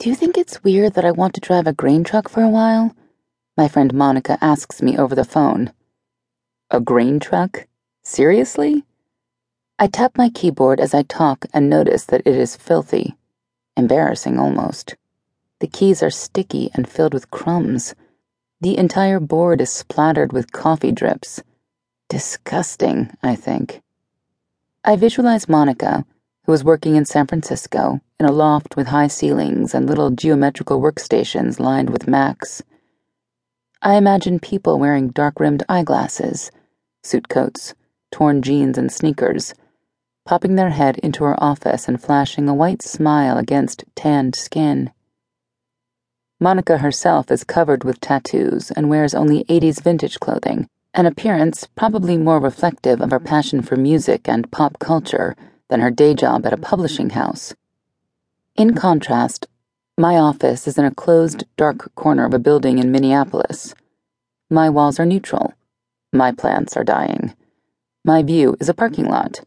Do you think it's weird that I want to drive a grain truck for a while? My friend Monica asks me over the phone. A grain truck? Seriously? I tap my keyboard as I talk and notice that it is filthy. Embarrassing almost. The keys are sticky and filled with crumbs. The entire board is splattered with coffee drips. Disgusting, I think. I visualize Monica, who is working in San Francisco, in a loft with high ceilings and little geometrical workstations lined with Macs. I imagine people wearing dark rimmed eyeglasses, suit coats, torn jeans, and sneakers, popping their head into her office and flashing a white smile against tanned skin. Monica herself is covered with tattoos and wears only 80s vintage clothing, an appearance probably more reflective of her passion for music and pop culture than her day job at a publishing house. In contrast, my office is in a closed, dark corner of a building in Minneapolis. My walls are neutral. My plants are dying. My view is a parking lot.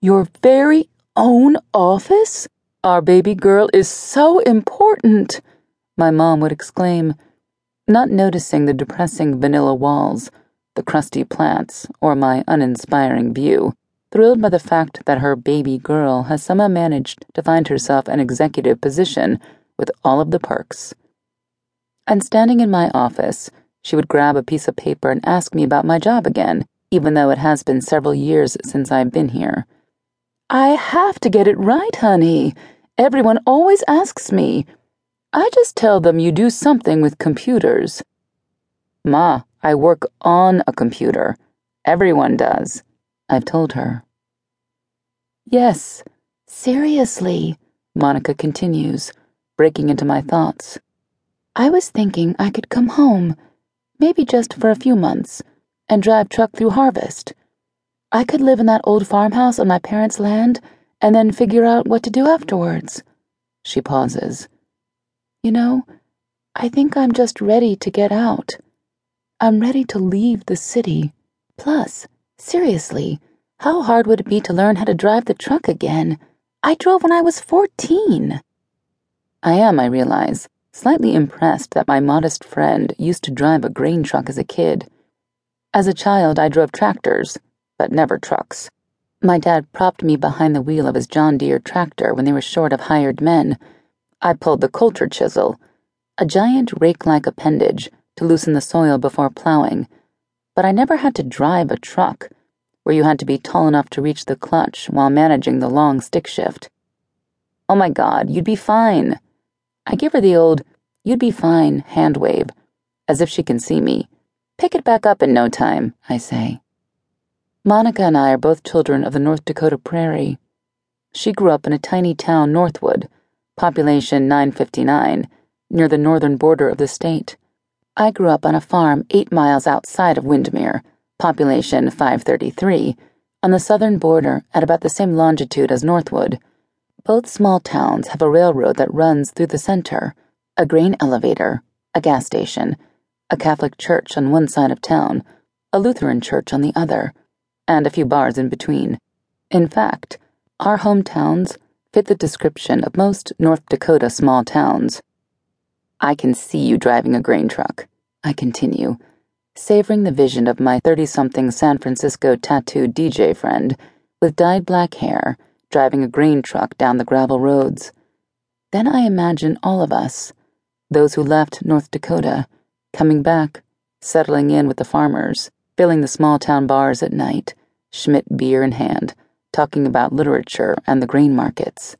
Your very own office? Our baby girl is so important, my mom would exclaim, not noticing the depressing vanilla walls, the crusty plants, or my uninspiring view thrilled by the fact that her baby girl has somehow managed to find herself an executive position with all of the perks. And standing in my office, she would grab a piece of paper and ask me about my job again, even though it has been several years since I've been here. I have to get it right, honey. Everyone always asks me. I just tell them you do something with computers. Ma, I work on a computer. Everyone does. I've told her. Yes, seriously, Monica continues, breaking into my thoughts. I was thinking I could come home, maybe just for a few months, and drive truck through harvest. I could live in that old farmhouse on my parents' land and then figure out what to do afterwards. She pauses. You know, I think I'm just ready to get out. I'm ready to leave the city. Plus, Seriously, how hard would it be to learn how to drive the truck again? I drove when I was 14. I am, I realize, slightly impressed that my modest friend used to drive a grain truck as a kid. As a child, I drove tractors, but never trucks. My dad propped me behind the wheel of his John Deere tractor when they were short of hired men. I pulled the coulter chisel, a giant rake like appendage to loosen the soil before plowing but I never had to drive a truck, where you had to be tall enough to reach the clutch while managing the long stick shift. Oh my god, you'd be fine. I give her the old, you'd be fine hand wave, as if she can see me. Pick it back up in no time, I say. Monica and I are both children of the North Dakota prairie. She grew up in a tiny town, Northwood, population 959, near the northern border of the state. I grew up on a farm eight miles outside of Wyndmere, population 533, on the southern border at about the same longitude as Northwood. Both small towns have a railroad that runs through the center, a grain elevator, a gas station, a Catholic church on one side of town, a Lutheran church on the other, and a few bars in between. In fact, our hometowns fit the description of most North Dakota small towns. I can see you driving a grain truck, I continue, savoring the vision of my 30 something San Francisco tattooed DJ friend with dyed black hair driving a grain truck down the gravel roads. Then I imagine all of us, those who left North Dakota, coming back, settling in with the farmers, filling the small town bars at night, Schmidt beer in hand, talking about literature and the grain markets.